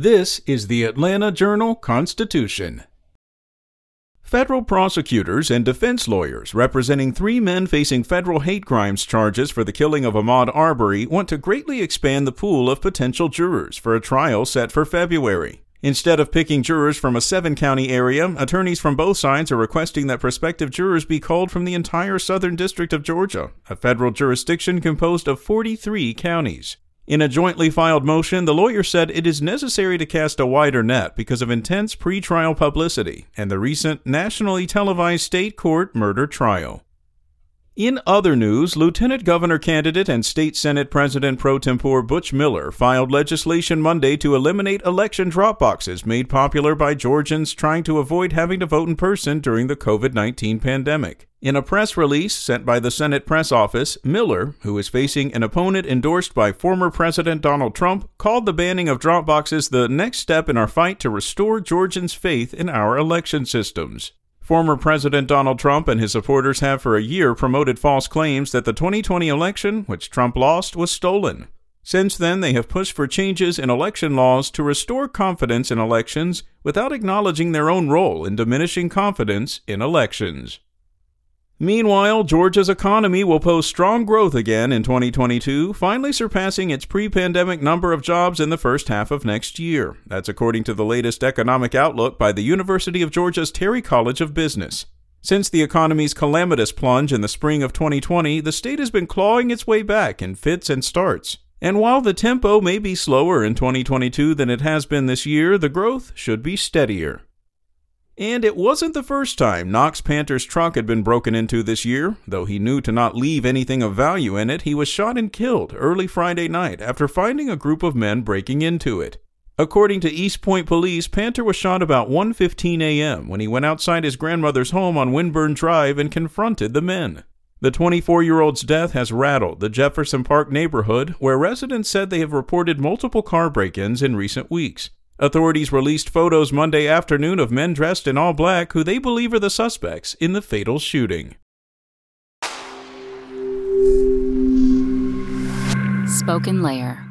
This is the Atlanta Journal Constitution. Federal prosecutors and defense lawyers representing three men facing federal hate crimes charges for the killing of Ahmaud Arbery want to greatly expand the pool of potential jurors for a trial set for February. Instead of picking jurors from a seven county area, attorneys from both sides are requesting that prospective jurors be called from the entire Southern District of Georgia, a federal jurisdiction composed of 43 counties. In a jointly filed motion, the lawyer said it is necessary to cast a wider net because of intense pretrial publicity and the recent nationally televised state court murder trial. In other news, Lieutenant Governor candidate and State Senate President pro tempore Butch Miller filed legislation Monday to eliminate election drop boxes made popular by Georgians trying to avoid having to vote in person during the COVID 19 pandemic. In a press release sent by the Senate press office, Miller, who is facing an opponent endorsed by former President Donald Trump, called the banning of drop boxes the next step in our fight to restore Georgians' faith in our election systems. Former President Donald Trump and his supporters have for a year promoted false claims that the 2020 election, which Trump lost, was stolen. Since then, they have pushed for changes in election laws to restore confidence in elections without acknowledging their own role in diminishing confidence in elections. Meanwhile, Georgia's economy will post strong growth again in 2022, finally surpassing its pre pandemic number of jobs in the first half of next year. That's according to the latest economic outlook by the University of Georgia's Terry College of Business. Since the economy's calamitous plunge in the spring of 2020, the state has been clawing its way back in fits and starts. And while the tempo may be slower in 2022 than it has been this year, the growth should be steadier. And it wasn't the first time Knox Panther's truck had been broken into this year. Though he knew to not leave anything of value in it, he was shot and killed early Friday night after finding a group of men breaking into it. According to East Point Police, Panther was shot about 1:15 a.m. when he went outside his grandmother's home on Winburn Drive and confronted the men. The 24-year-old's death has rattled the Jefferson Park neighborhood, where residents said they have reported multiple car break-ins in recent weeks. Authorities released photos Monday afternoon of men dressed in all black who they believe are the suspects in the fatal shooting. Spoken Layer